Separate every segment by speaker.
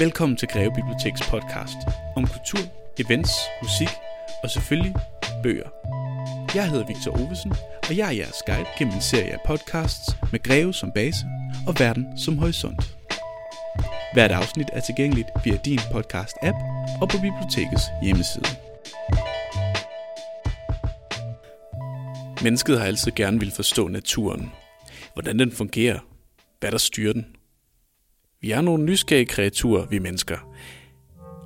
Speaker 1: Velkommen til Greve Biblioteks podcast om kultur, events, musik og selvfølgelig bøger. Jeg hedder Victor Ovesen, og jeg er jeres guide gennem en serie af podcasts med Greve som base og verden som horisont. Hvert afsnit er tilgængeligt via din podcast-app og på bibliotekets hjemmeside. Mennesket har altid gerne vil forstå naturen. Hvordan den fungerer. Hvad der styrer den. Vi er nogle nysgerrige kreaturer, vi mennesker.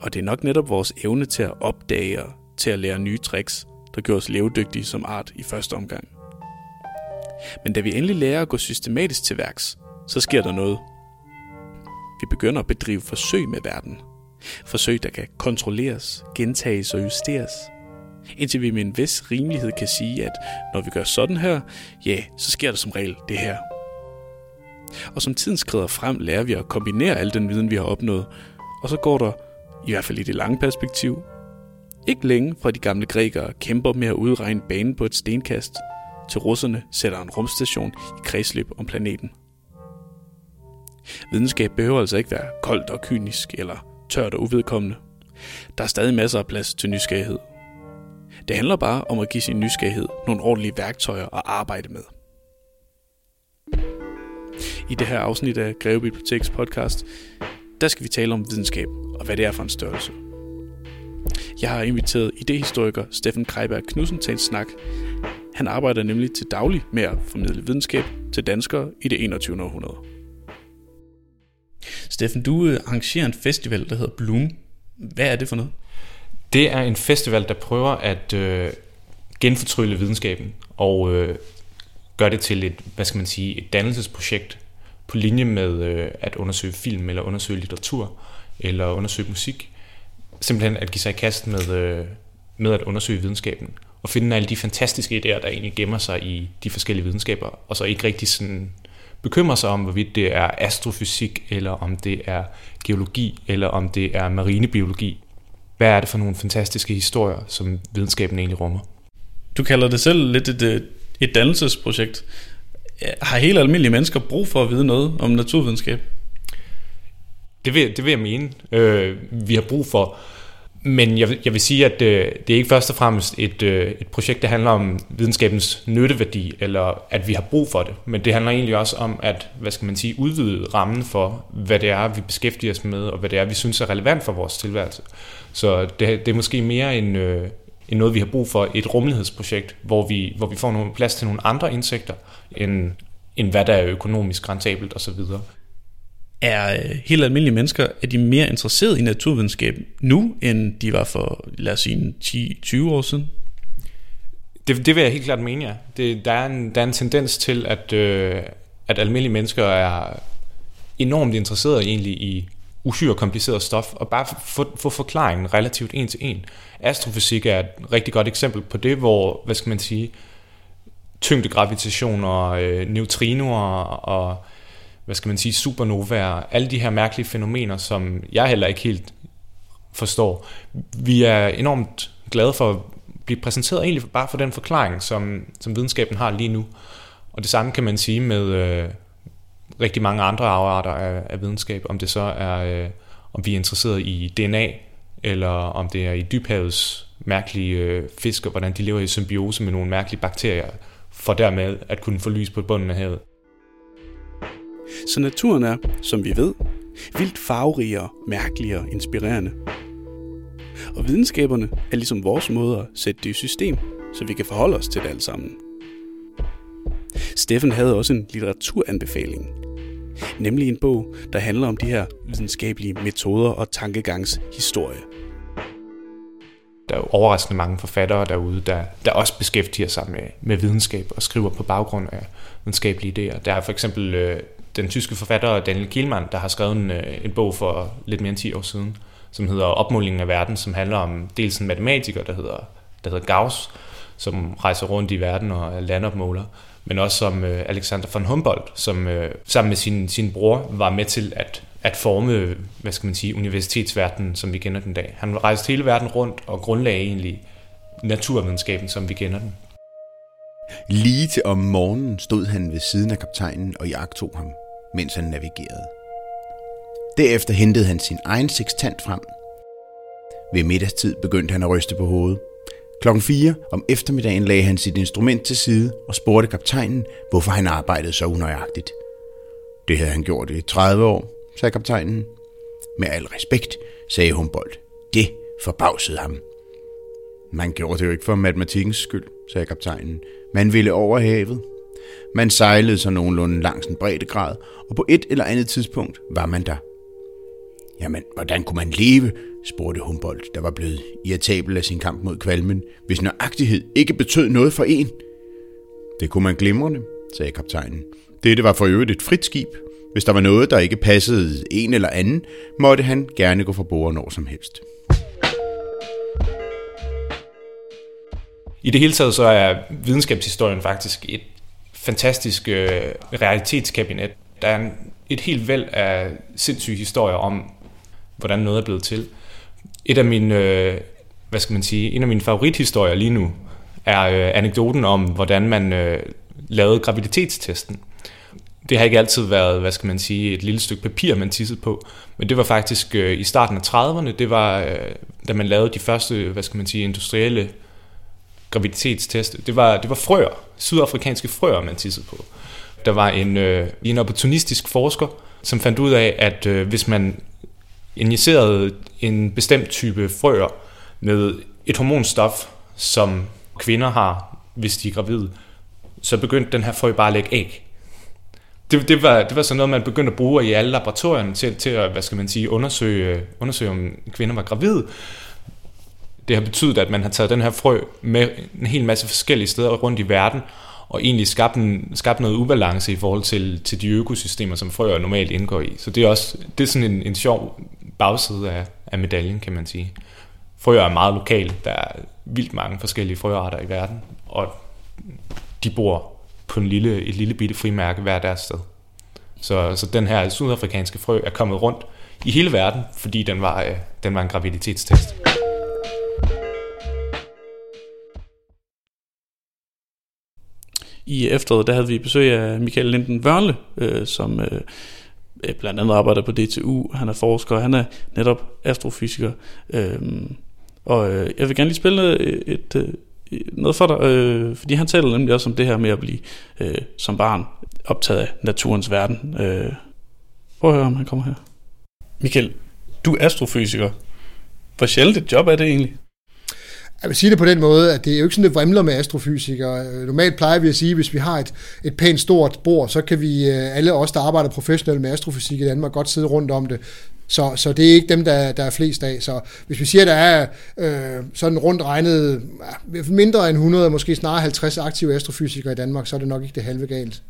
Speaker 1: Og det er nok netop vores evne til at opdage og til at lære nye tricks, der gør os levedygtige som art i første omgang. Men da vi endelig lærer at gå systematisk til værks, så sker der noget. Vi begynder at bedrive forsøg med verden. Forsøg, der kan kontrolleres, gentages og justeres. Indtil vi med en vis rimelighed kan sige, at når vi gør sådan her, ja, så sker der som regel det her. Og som tiden skrider frem, lærer vi at kombinere al den viden, vi har opnået, og så går der, i hvert fald i det lange perspektiv, ikke længe fra de gamle grækere kæmper med at udregne banen på et stenkast, til russerne sætter en rumstation i kredsløb om planeten. Videnskab behøver altså ikke være koldt og kynisk eller tørt og uvedkommende. Der er stadig masser af plads til nysgerrighed. Det handler bare om at give sin nysgerrighed nogle ordentlige værktøjer at arbejde med. I det her afsnit af Greve Biblioteks podcast, der skal vi tale om videnskab og hvad det er for en størrelse. Jeg har inviteret idehistoriker Steffen Kreiberg Knudsen til en snak. Han arbejder nemlig til daglig med at formidle videnskab til danskere i det 21. århundrede. Steffen, du øh, arrangerer en festival, der hedder Bloom. Hvad er det for noget?
Speaker 2: Det er en festival, der prøver at øh, genfortrylle videnskaben og øh, gøre det til et, hvad skal man sige, et dannelsesprojekt på linje med øh, at undersøge film eller undersøge litteratur eller undersøge musik. Simpelthen at give sig i kast med, øh, med at undersøge videnskaben og finde alle de fantastiske idéer, der egentlig gemmer sig i de forskellige videnskaber, og så ikke rigtig sådan bekymre sig om, hvorvidt det er astrofysik, eller om det er geologi, eller om det er marinebiologi. Hvad er det for nogle fantastiske historier, som videnskaben egentlig rummer?
Speaker 1: Du kalder det selv lidt et, øh, et dannelsesprojekt. Har helt almindelige mennesker brug for at vide noget om naturvidenskab?
Speaker 2: Det vil, det vil jeg mene. Øh, vi har brug for. Men jeg, jeg vil sige, at øh, det er ikke først og fremmest et, øh, et projekt, der handler om videnskabens nytteværdi, eller at vi har brug for det. Men det handler egentlig også om at, hvad skal man sige, udvide rammen for, hvad det er, vi beskæftiger os med, og hvad det er, vi synes er relevant for vores tilværelse. Så det, det er måske mere en, øh, end noget, vi har brug for, et rummelighedsprojekt, hvor vi, hvor vi får nogle plads til nogle andre indsigter, end, end hvad der er økonomisk rentabelt osv.
Speaker 1: Er øh, helt almindelige mennesker, er de mere interesserede i naturvidenskab nu, end de var for, lad os sige, 10-20 år siden?
Speaker 2: Det, det vil jeg helt klart mene, ja. Det, der, er en, der er en tendens til, at, øh, at almindelige mennesker er enormt interesserede egentlig i uhyre kompliceret stof, og bare få, få forklaringen relativt en til en. Astrofysik er et rigtig godt eksempel på det, hvor, hvad skal man sige, tyngdegravitation og øh, neutrinoer og hvad skal man sige, supernovaer, alle de her mærkelige fænomener, som jeg heller ikke helt forstår. Vi er enormt glade for at blive præsenteret egentlig bare for den forklaring, som, som videnskaben har lige nu. Og det samme kan man sige med øh, rigtig mange andre afarter af, af videnskab, om det så er, øh, om vi er interesseret i DNA, eller om det er i dybhavets mærkelige øh, fisk, og hvordan de lever i symbiose med nogle mærkelige bakterier, for dermed at kunne få lys på bunden af havet.
Speaker 1: Så naturen er, som vi ved, vildt farverigere, mærkeligere inspirerende. Og videnskaberne er ligesom vores måde at sætte det i system, så vi kan forholde os til det alt sammen. Steffen havde også en litteraturanbefaling, nemlig en bog, der handler om de her videnskabelige metoder og tankegangs historie.
Speaker 2: Der er jo overraskende mange forfattere derude, der, der også beskæftiger sig med, med videnskab og skriver på baggrund af videnskabelige idéer. Der er for eksempel øh, den tyske forfatter Daniel Kielmann, der har skrevet en, øh, en bog for lidt mere end 10 år siden, som hedder Opmålingen af verden, som handler om dels en matematiker, der hedder, der hedder Gauss, som rejser rundt i verden og landopmåler, men også som øh, Alexander von Humboldt, som øh, sammen med sin, sin bror var med til at, at forme, hvad skal man sige, universitetsverdenen, som vi kender den dag. Han rejste hele verden rundt og grundlagde egentlig naturvidenskaben, som vi kender den.
Speaker 3: Lige til om morgenen stod han ved siden af kaptajnen og jagtog ham mens han navigerede. Derefter hentede han sin egen sextant frem. Ved middagstid begyndte han at ryste på hovedet. Klokken 4 om eftermiddagen lagde han sit instrument til side og spurgte kaptajnen, hvorfor han arbejdede så unøjagtigt. Det havde han gjort i 30 år, sagde kaptajnen. Med al respekt, sagde Humboldt. Det forbavsede ham. Man gjorde det jo ikke for matematikkens skyld, sagde kaptajnen. Man ville over havet. Man sejlede så nogenlunde langs en breddegrad, og på et eller andet tidspunkt var man der. Jamen, hvordan kunne man leve, spurgte Humboldt, der var blevet irritabel af sin kamp mod kvalmen, hvis nøjagtighed ikke betød noget for en. Det kunne man glimrende, sagde kaptajnen. Dette var for øvrigt et frit skib. Hvis der var noget, der ikke passede en eller anden, måtte han gerne gå for bord når som helst.
Speaker 2: I det hele taget så er videnskabshistorien faktisk et fantastisk øh, realitetskabinet. Der er en, et helt væld af sindssyge historier om, hvordan noget er blevet til. Et af mine, øh, hvad skal man sige, en af mine favorithistorier lige nu er øh, anekdoten om, hvordan man øh, lavede graviditetstesten. Det har ikke altid været, hvad skal man sige, et lille stykke papir, man tissede på, men det var faktisk øh, i starten af 30'erne, det var, øh, da man lavede de første, hvad skal man sige, industrielle graviditetstest. Det var, det var frøer, sydafrikanske frøer, man tissede på. Der var en, øh, en opportunistisk forsker, som fandt ud af, at øh, hvis man injicerede en bestemt type frøer med et hormonstof, som kvinder har, hvis de er gravide, så begyndte den her frø bare at lægge æg. Det, det, var, det var sådan noget, man begyndte at bruge i alle laboratorierne til, til at hvad skal man sige, undersøge, undersøge, om kvinder var gravide. Det har betydet, at man har taget den her frø med en hel masse forskellige steder rundt i verden, og egentlig skabt, en, skabt noget ubalance i forhold til, til de økosystemer, som frøer normalt indgår i. Så det er også det er sådan en, en sjov bagside af, af medaljen, kan man sige. Frøer er meget lokale. Der er vildt mange forskellige frøarter i verden, og de bor på en lille, et lille bitte frimærke hver deres sted. Så, så den her sydafrikanske frø er kommet rundt i hele verden, fordi den var, øh, den var en graviditetstest.
Speaker 1: I efteråret der havde vi besøg af Michael Linden Vørle, øh, som øh, Øh, blandt andet arbejder på DTU. Han er forsker, han er netop astrofysiker. Øh, og øh, jeg vil gerne lige spille et, øh, et, noget for dig, øh, fordi han taler nemlig også om det her med at blive øh, som barn optaget af naturens verden. Øh, prøv at høre, om han kommer her. Michael, du er astrofysiker. Hvor sjældent et job er det egentlig?
Speaker 4: Jeg vil sige det på den måde, at det er jo ikke sådan, det vrimler med astrofysikere. Øh, normalt plejer vi at sige, at hvis vi har et, et pænt stort bord, så kan vi øh, alle os, der arbejder professionelt med astrofysik i Danmark, godt sidde rundt om det. Så, så det er ikke dem, der, der er flest af. Så hvis vi siger, at der er øh, sådan rundt regnet mindre end 100, måske snarere 50 aktive astrofysikere i Danmark, så er det nok ikke det halve galt.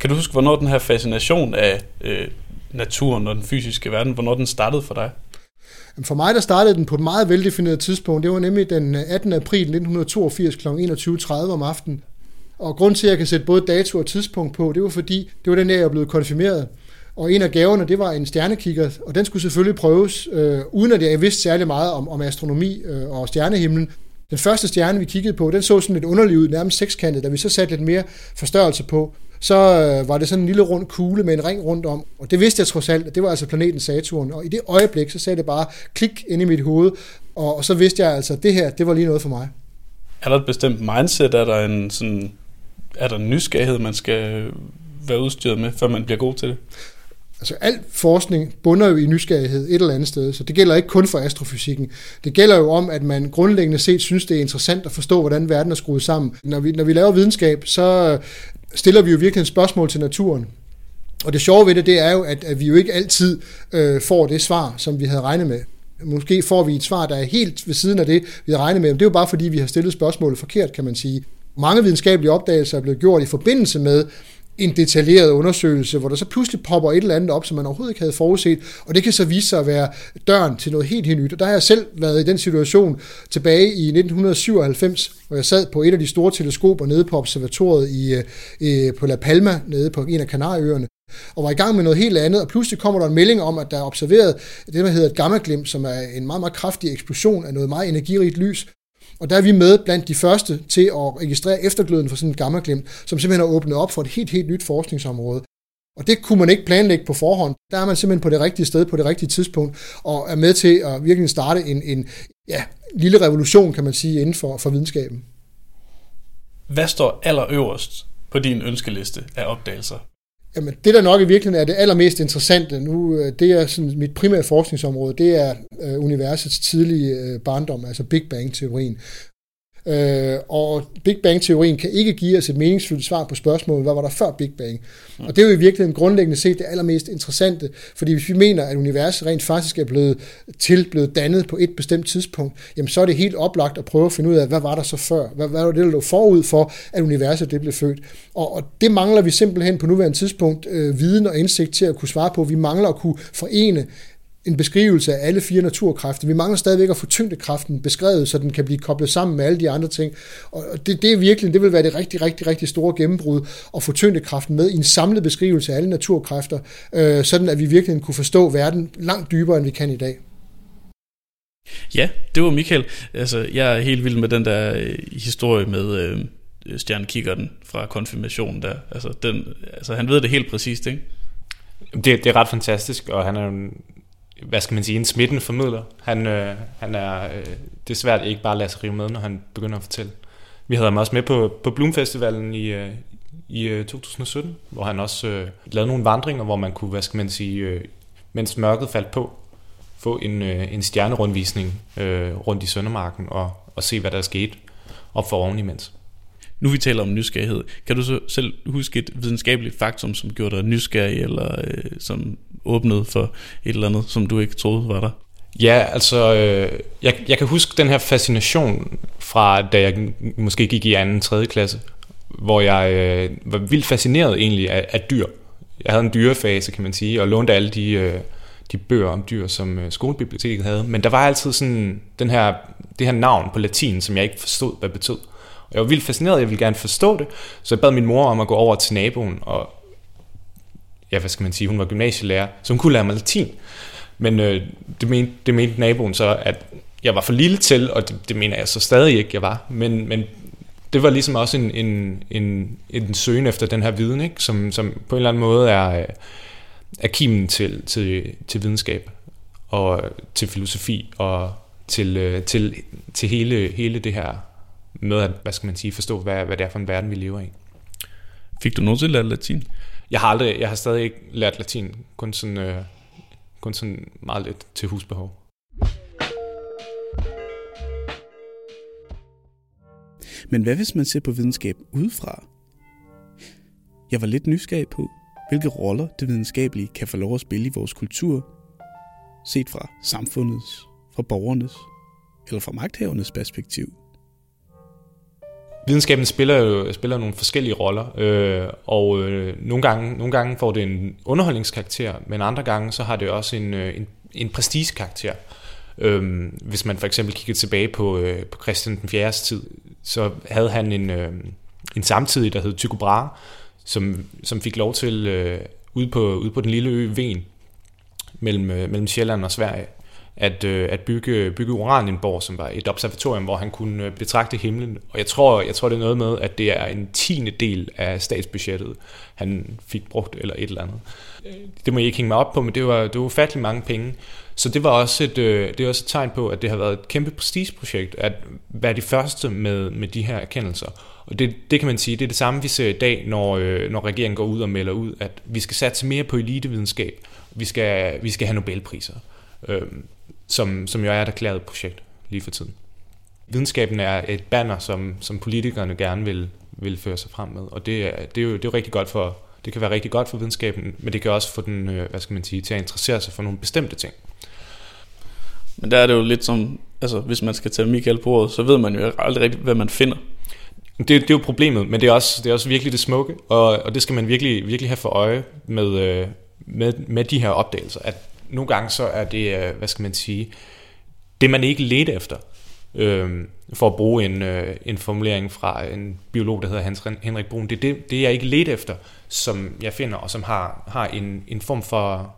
Speaker 1: Kan du huske, hvornår den her fascination af øh, naturen og den fysiske verden, hvornår den startede for dig?
Speaker 4: For mig der startede den på et meget veldefineret tidspunkt. Det var nemlig den øh, 18. april 1982 kl. 21.30 om aftenen. Og grund til, at jeg kan sætte både dato og tidspunkt på, det var fordi, det var den dag, jeg blev konfirmeret. Og en af gaverne, det var en stjernekikker, og den skulle selvfølgelig prøves, øh, uden at jeg vidste særlig meget om, om astronomi øh, og stjernehimlen. Den første stjerne, vi kiggede på, den så sådan lidt underlig ud, nærmest sekskantet, da vi så satte lidt mere forstørrelse på, så øh, var det sådan en lille rund kugle med en ring rundt om, og det vidste jeg trods alt, at det var altså planeten Saturn, og i det øjeblik, så sagde det bare klik ind i mit hoved, og, og så vidste jeg altså, at det her, det var lige noget for mig.
Speaker 1: Er der et bestemt mindset, er der en sådan, er der en nysgerrighed, man skal være udstyret med, før man bliver god til det?
Speaker 4: Altså al forskning bunder jo i nysgerrighed et eller andet sted, så det gælder ikke kun for astrofysikken. Det gælder jo om, at man grundlæggende set synes, det er interessant at forstå, hvordan verden er skruet sammen. Når vi, når vi laver videnskab, så stiller vi jo virkelig et spørgsmål til naturen. Og det sjove ved det, det er jo, at, at vi jo ikke altid øh, får det svar, som vi havde regnet med. Måske får vi et svar, der er helt ved siden af det, vi havde regnet med. Men det er jo bare fordi, vi har stillet spørgsmålet forkert, kan man sige. Mange videnskabelige opdagelser er blevet gjort i forbindelse med en detaljeret undersøgelse, hvor der så pludselig popper et eller andet op, som man overhovedet ikke havde forudset, og det kan så vise sig at være døren til noget helt, helt nyt. Og der har jeg selv været i den situation tilbage i 1997, hvor jeg sad på et af de store teleskoper nede på observatoriet i, i, på La Palma, nede på en af Kanarieøerne, og var i gang med noget helt andet, og pludselig kommer der en melding om, at der er observeret det, der hedder et gammaglimt, som er en meget, meget kraftig eksplosion af noget meget energirigt lys, og der er vi med blandt de første til at registrere eftergløden for sådan en gammaglimt, som simpelthen har åbnet op for et helt, helt nyt forskningsområde. Og det kunne man ikke planlægge på forhånd. Der er man simpelthen på det rigtige sted på det rigtige tidspunkt, og er med til at virkelig starte en, en ja, lille revolution, kan man sige, inden for, for videnskaben.
Speaker 1: Hvad står allerøverst på din ønskeliste af opdagelser?
Speaker 4: Jamen, det der nok i virkeligheden er det allermest interessante nu, øh, det er sådan mit primære forskningsområde, det er øh, universets tidlige øh, barndom, altså Big Bang-teorien. Øh, og Big Bang-teorien kan ikke give os et meningsfuldt svar på spørgsmålet, hvad var der før Big Bang? Mm. Og det er jo i virkeligheden grundlæggende set det allermest interessante, fordi hvis vi mener, at universet rent faktisk er blevet til, blevet dannet på et bestemt tidspunkt, jamen så er det helt oplagt at prøve at finde ud af, hvad var der så før? Hvad, hvad var det, der lå forud for, at universet det blev født? Og, og det mangler vi simpelthen på nuværende tidspunkt øh, viden og indsigt til at kunne svare på. Vi mangler at kunne forene en beskrivelse af alle fire naturkræfter. Vi mangler stadigvæk at få tyngdekraften beskrevet, så den kan blive koblet sammen med alle de andre ting. Og det, det er virkelig, det vil være det rigtig, rigtig, rigtig store gennembrud at få tyngdekraften med i en samlet beskrivelse af alle naturkræfter, øh, sådan at vi virkelig kunne forstå verden langt dybere, end vi kan i dag.
Speaker 1: Ja, det var Michael. Altså, jeg er helt vild med den der øh, historie med øh, stjernekikkerten fra konfirmationen der. Altså, den, altså, han ved det helt præcist, ikke?
Speaker 2: Det, det er ret fantastisk, og han er jo hvad skal man sige, en smitten formidler. Han, øh, han er, øh, det er svært ikke bare at lade sig rive med, når han begynder at fortælle. Vi havde ham også med på, på Bloomfestivalen i, øh, i øh, 2017, hvor han også øh, lavede nogle vandringer, hvor man kunne, hvad skal man sige, øh, mens mørket faldt på, få en, øh, en stjernerundvisning øh, rundt i Søndermarken og, og se, hvad der er sket op for oven imens.
Speaker 1: Nu vi taler om nysgerrighed, kan du så selv huske et videnskabeligt faktum, som gjorde dig nysgerrig, eller øh, som åbnede for et eller andet, som du ikke troede var der?
Speaker 2: Ja, altså, øh, jeg, jeg kan huske den her fascination fra, da jeg måske gik i anden, tredje klasse, hvor jeg øh, var vildt fascineret egentlig af, af dyr. Jeg havde en dyrefase, kan man sige, og lånte alle de, øh, de bøger om dyr, som øh, skolebiblioteket havde. Men der var altid sådan den her, det her navn på latin, som jeg ikke forstod, hvad det betød. Jeg var vildt fascineret, jeg ville gerne forstå det, så jeg bad min mor om at gå over til naboen og ja, hvad skal man sige, hun var gymnasielærer, så hun kunne lære mig latin. Men øh, det, mente, det mente naboen så, at jeg var for lille til, og det, det mener jeg så stadig ikke, jeg var. Men, men det var ligesom også en, en, en, en søgen efter den her viden, ikke? Som, som på en eller anden måde er, er kimen til, til, til videnskab, og til filosofi, og til, øh, til, til hele, hele det her med at, hvad skal man sige, forstå, hvad, hvad det er for en verden, vi lever i.
Speaker 1: Fik du nogensinde lært latin?
Speaker 2: Jeg har aldrig, jeg har stadig ikke lært latin, kun sådan, øh, kun sådan meget lidt til husbehov.
Speaker 1: Men hvad hvis man ser på videnskab udefra? Jeg var lidt nysgerrig på, hvilke roller det videnskabelige kan få lov at spille i vores kultur, set fra samfundets, fra borgernes eller fra magthavernes perspektiv
Speaker 2: videnskaben spiller jo spiller nogle forskellige roller, øh, og øh, nogle, gange, nogle gange får det en underholdningskarakter, men andre gange så har det også en, øh, en, en prestigekarakter. Øh, hvis man for eksempel kigger tilbage på, øh, på Christian den 4. tid, så havde han en, øh, en samtidig, der hed Tycho Brahe, som, som fik lov til øh, ude, på, ude på den lille ø Ven, mellem, øh, mellem Sjælland og Sverige, at, øh, at bygge, bygge Uranienborg, som var et observatorium, hvor han kunne øh, betragte himlen. Og jeg tror, jeg tror, det er noget med, at det er en tiende del af statsbudgettet, han fik brugt, eller et eller andet. Øh, det må jeg ikke hænge mig op på, men det var, det var ufattelig mange penge. Så det var også et, øh, det var også et tegn på, at det har været et kæmpe prestigeprojekt, at være de første med, med de her erkendelser. Og det, det kan man sige, det er det samme, vi ser i dag, når, øh, når regeringen går ud og melder ud, at vi skal satse mere på elitevidenskab. Vi skal, vi skal have Nobelpriser. Øhm, som, som jo er et erklæret projekt lige for tiden. Videnskaben er et banner, som, som politikerne gerne vil, vil føre sig frem med, og det er, det er jo det er rigtig godt for, det kan være rigtig godt for videnskaben, men det kan også få den, øh, hvad skal man sige, til at interessere sig for nogle bestemte ting.
Speaker 1: Men der er det jo lidt som, altså hvis man skal tage Michael på ordet, så ved man jo aldrig rigtigt, hvad man finder.
Speaker 2: Det, det er jo problemet, men det er også, det er også virkelig det smukke, og, og det skal man virkelig, virkelig have for øje med, øh, med, med de her opdagelser, at nogle gange så er det, øh, hvad skal man sige, det man ikke ledte efter. Øh, for at bruge en, øh, en formulering fra en biolog, der hedder Hans Henrik Brun. Det er det, det, jeg ikke ledte efter, som jeg finder, og som har, har en, en form for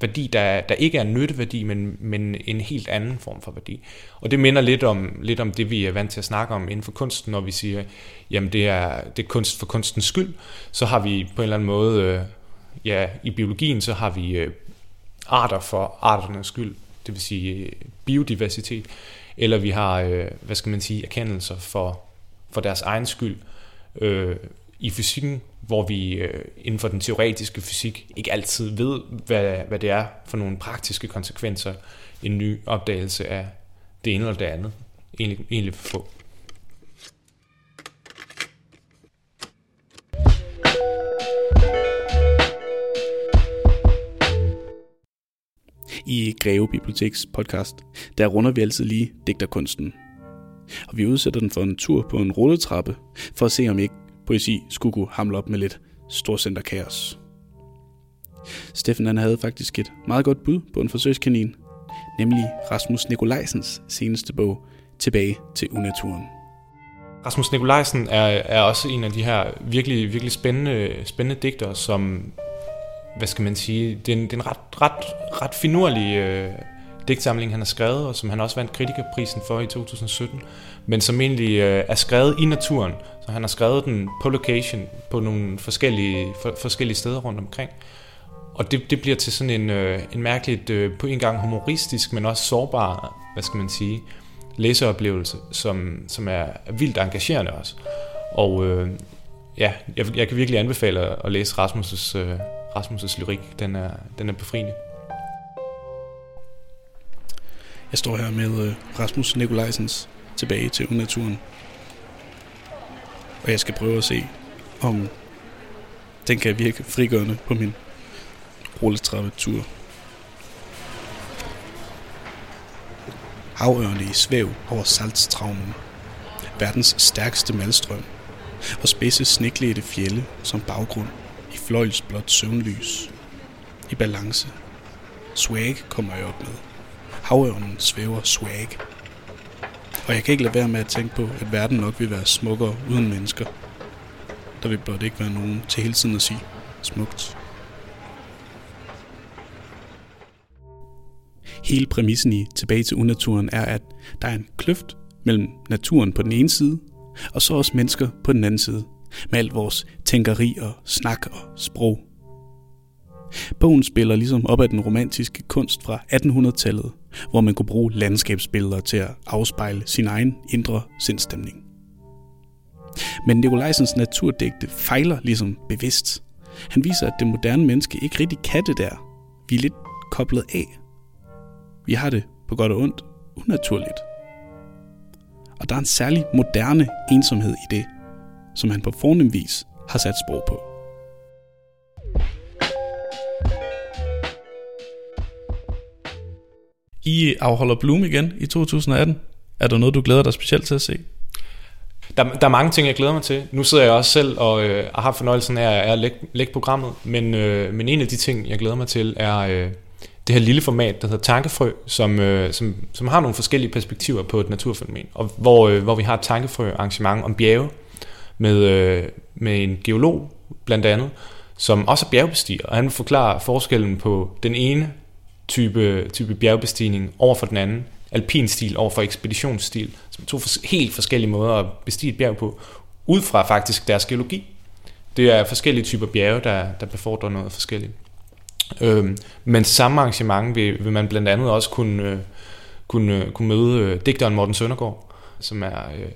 Speaker 2: værdi, der, der ikke er nytteværdi, men, men en helt anden form for værdi. Og det minder lidt om, lidt om det, vi er vant til at snakke om inden for kunsten, når vi siger, jamen det er, det er kunst for kunstens skyld, så har vi på en eller anden måde øh, ja, i biologien så har vi øh, arter for arternes skyld, det vil sige øh, biodiversitet, eller vi har, øh, hvad skal man sige, erkendelser for, for deres egen skyld. Øh, I fysikken, hvor vi øh, inden for den teoretiske fysik ikke altid ved, hvad, hvad det er for nogle praktiske konsekvenser, en ny opdagelse af det ene eller det andet egentlig, egentlig få.
Speaker 1: I Greve Biblioteks podcast, der runder vi altid lige digterkunsten. Og vi udsætter den for en tur på en rulletrappe, for at se om ikke poesi skulle kunne hamle op med lidt storcenterkaos. Steffen han havde faktisk et meget godt bud på en forsøgskanin, nemlig Rasmus Nikolajsens seneste bog, Tilbage til unaturen.
Speaker 2: Rasmus Nikolajsen er, er også en af de her virkelig, virkelig spændende, spændende digtere, som, hvad skal man sige, det er en, det er en ret, ret, ret finurlig øh, digtsamling, han har skrevet, og som han også vandt kritikerprisen for i 2017, men som egentlig øh, er skrevet i naturen. Så han har skrevet den på location, på nogle forskellige, for, forskellige steder rundt omkring. Og det, det bliver til sådan en, øh, en mærkeligt, øh, på en gang humoristisk, men også sårbar, hvad skal man sige, læseoplevelse, som, som er, vildt engagerende også. Og øh, ja, jeg, jeg kan virkelig anbefale at læse Rasmus' øh, Rasmus' lyrik. Den er, den er befriende.
Speaker 1: Jeg står her med øh, Rasmus Nikolajsens Tilbage til unaturen. Og jeg skal prøve at se, om den kan virke frigørende på min rulletrappetur. Havørne i svæv over saltstravnen. Verdens stærkeste malstrøm. Og spidse sneklædte fjelle som baggrund i fløjlsblåt søvnlys. I balance. Swag kommer jeg op med. Havørnen svæver swag. Og jeg kan ikke lade være med at tænke på, at verden nok vil være smukkere uden mennesker. Der vil blot ikke være nogen til hele tiden at sige smukt. Hele præmissen i Tilbage til unaturen er, at der er en kløft mellem naturen på den ene side, og så også mennesker på den anden side, med alt vores tænkeri og snak og sprog. Bogen spiller ligesom op af den romantiske kunst fra 1800-tallet, hvor man kunne bruge landskabsbilleder til at afspejle sin egen indre sindstemning. Men Nikolajsens naturdigte fejler ligesom bevidst. Han viser, at det moderne menneske ikke rigtig kan det der. Vi er lidt koblet af. Vi har det på godt og ondt unaturligt. Og der er en særlig moderne ensomhed i det, som han på fornem vis har sat sprog på. I afholder Bloom igen i 2018. Er der noget, du glæder dig specielt til at se?
Speaker 2: Der, der er mange ting, jeg glæder mig til. Nu sidder jeg også selv og øh, har fornøjelsen af at lægge, lægge programmet, men, øh, men en af de ting, jeg glæder mig til, er øh, det her lille format, der hedder Tankefrø, som, øh, som, som har nogle forskellige perspektiver på et naturfænomen, og hvor, øh, hvor vi har et tankefrø-arrangement om bjerge, med, øh, med en geolog blandt andet, som også er bjergbestiger, og han forklarer forskellen på den ene type, type bjergbestigning over for den anden, alpinstil over for ekspeditionsstil, som to helt forskellige måder at bestige et bjerg på, ud fra faktisk deres geologi. Det er forskellige typer bjerge, der, der befordrer noget forskelligt. Øhm, men samme arrangement vil, vil man blandt andet også kunne, øh, kunne, øh, kunne møde øh, digteren Morten Søndergaard, som er øh,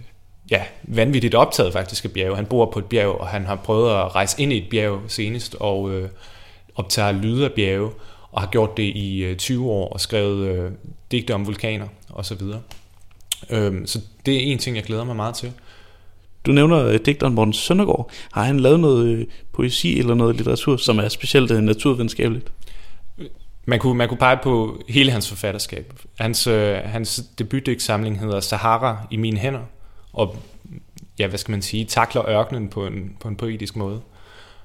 Speaker 2: ja, vanvittigt optaget faktisk af bjerge. Han bor på et bjerg, og han har prøvet at rejse ind i et bjerg senest, og øh, optager lyde af bjerge, og har gjort det i øh, 20 år, og skrevet øh, digte om vulkaner osv. Øhm, så det er en ting, jeg glæder mig meget til.
Speaker 1: Du nævner øh, digteren Morten Søndergaard. Har han lavet noget øh, poesi eller noget litteratur, som er specielt øh, naturvidenskabeligt?
Speaker 2: Man kunne, man kunne pege på hele hans forfatterskab. Hans, øh, hans debutdigtsamling hedder Sahara i mine hænder, og ja, hvad skal man sige, takler ørkenen på en, på en poetisk måde.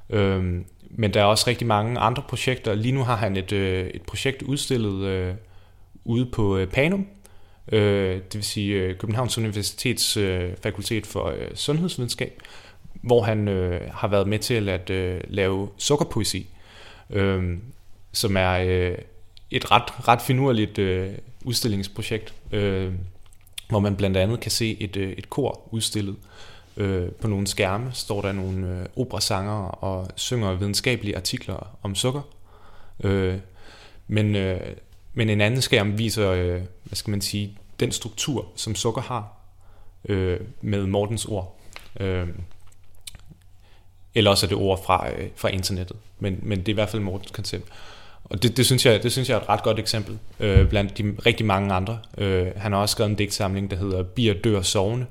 Speaker 2: Øhm, men der er også rigtig mange andre projekter. Lige nu har han et, øh, et projekt udstillet øh, ude på øh, Panum, øh, det vil sige øh, Københavns Universitets øh, Fakultet for øh, Sundhedsvidenskab, hvor han øh, har været med til at øh, lave sukkerpoesi, øh, som er øh, et ret, ret finurligt øh, udstillingsprojekt, øh, hvor man blandt andet kan se et, øh, et kor udstillet Øh, på nogle skærme står der nogle øh, operasanger og synger videnskabelige artikler om sukker. Øh, men, øh, men en anden skærm viser, øh, hvad skal man sige, den struktur, som sukker har øh, med Mortens ord. Øh, eller også er det ord fra, øh, fra internettet. Men, men det er i hvert fald Mortens koncept. Og det, det, synes jeg, det synes jeg er et ret godt eksempel øh, blandt de rigtig mange andre. Øh, han har også skrevet en digtsamling, der hedder Bier dør sovende.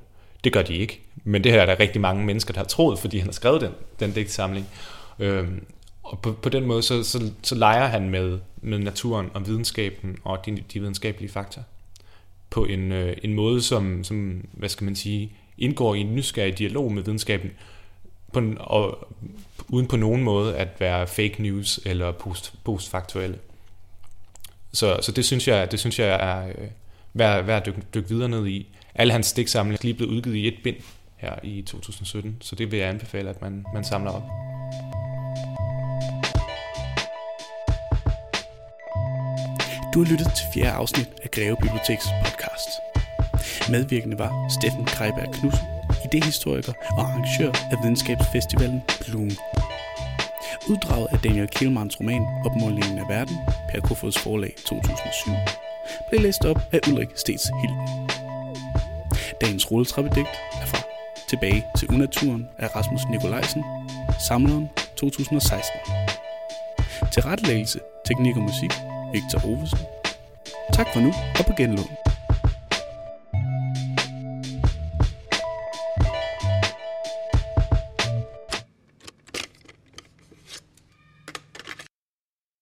Speaker 2: Det gør de ikke, men det her er der rigtig mange mennesker, der har troet, fordi han har skrevet den, den digtsamling. Øh, og på, på den måde, så, så, så leger han med, med naturen og videnskaben og de, de videnskabelige fakta på en, øh, en måde, som, som, hvad skal man sige, indgår i en nysgerrig dialog med videnskaben, på en, og uden på nogen måde at være fake news eller post, postfaktuelle. Så, så det synes jeg, det synes jeg er øh, værd, værd at dykke, dykke videre ned i. Alle hans stiksamlinger er lige blevet udgivet i et bind her i 2017, så det vil jeg anbefale, at man, man samler op.
Speaker 1: Du har lyttet til fjerde afsnit af Greve Biblioteks podcast. Medvirkende var Steffen Kreiberg Knudsen, idehistoriker og arrangør af videnskabsfestivalen Bloom. Uddraget af Daniel Kielmans roman Opmålingen af verden, Per Kofods forlag 2007, blev læst op af Ulrik Stets Hilden. Dagens rulletrappedigt er fra Tilbage til Unaturen af Rasmus Nikolajsen, Samleren 2016. Til teknik og musik, Victor Ovesen. Tak for nu, og på genlån.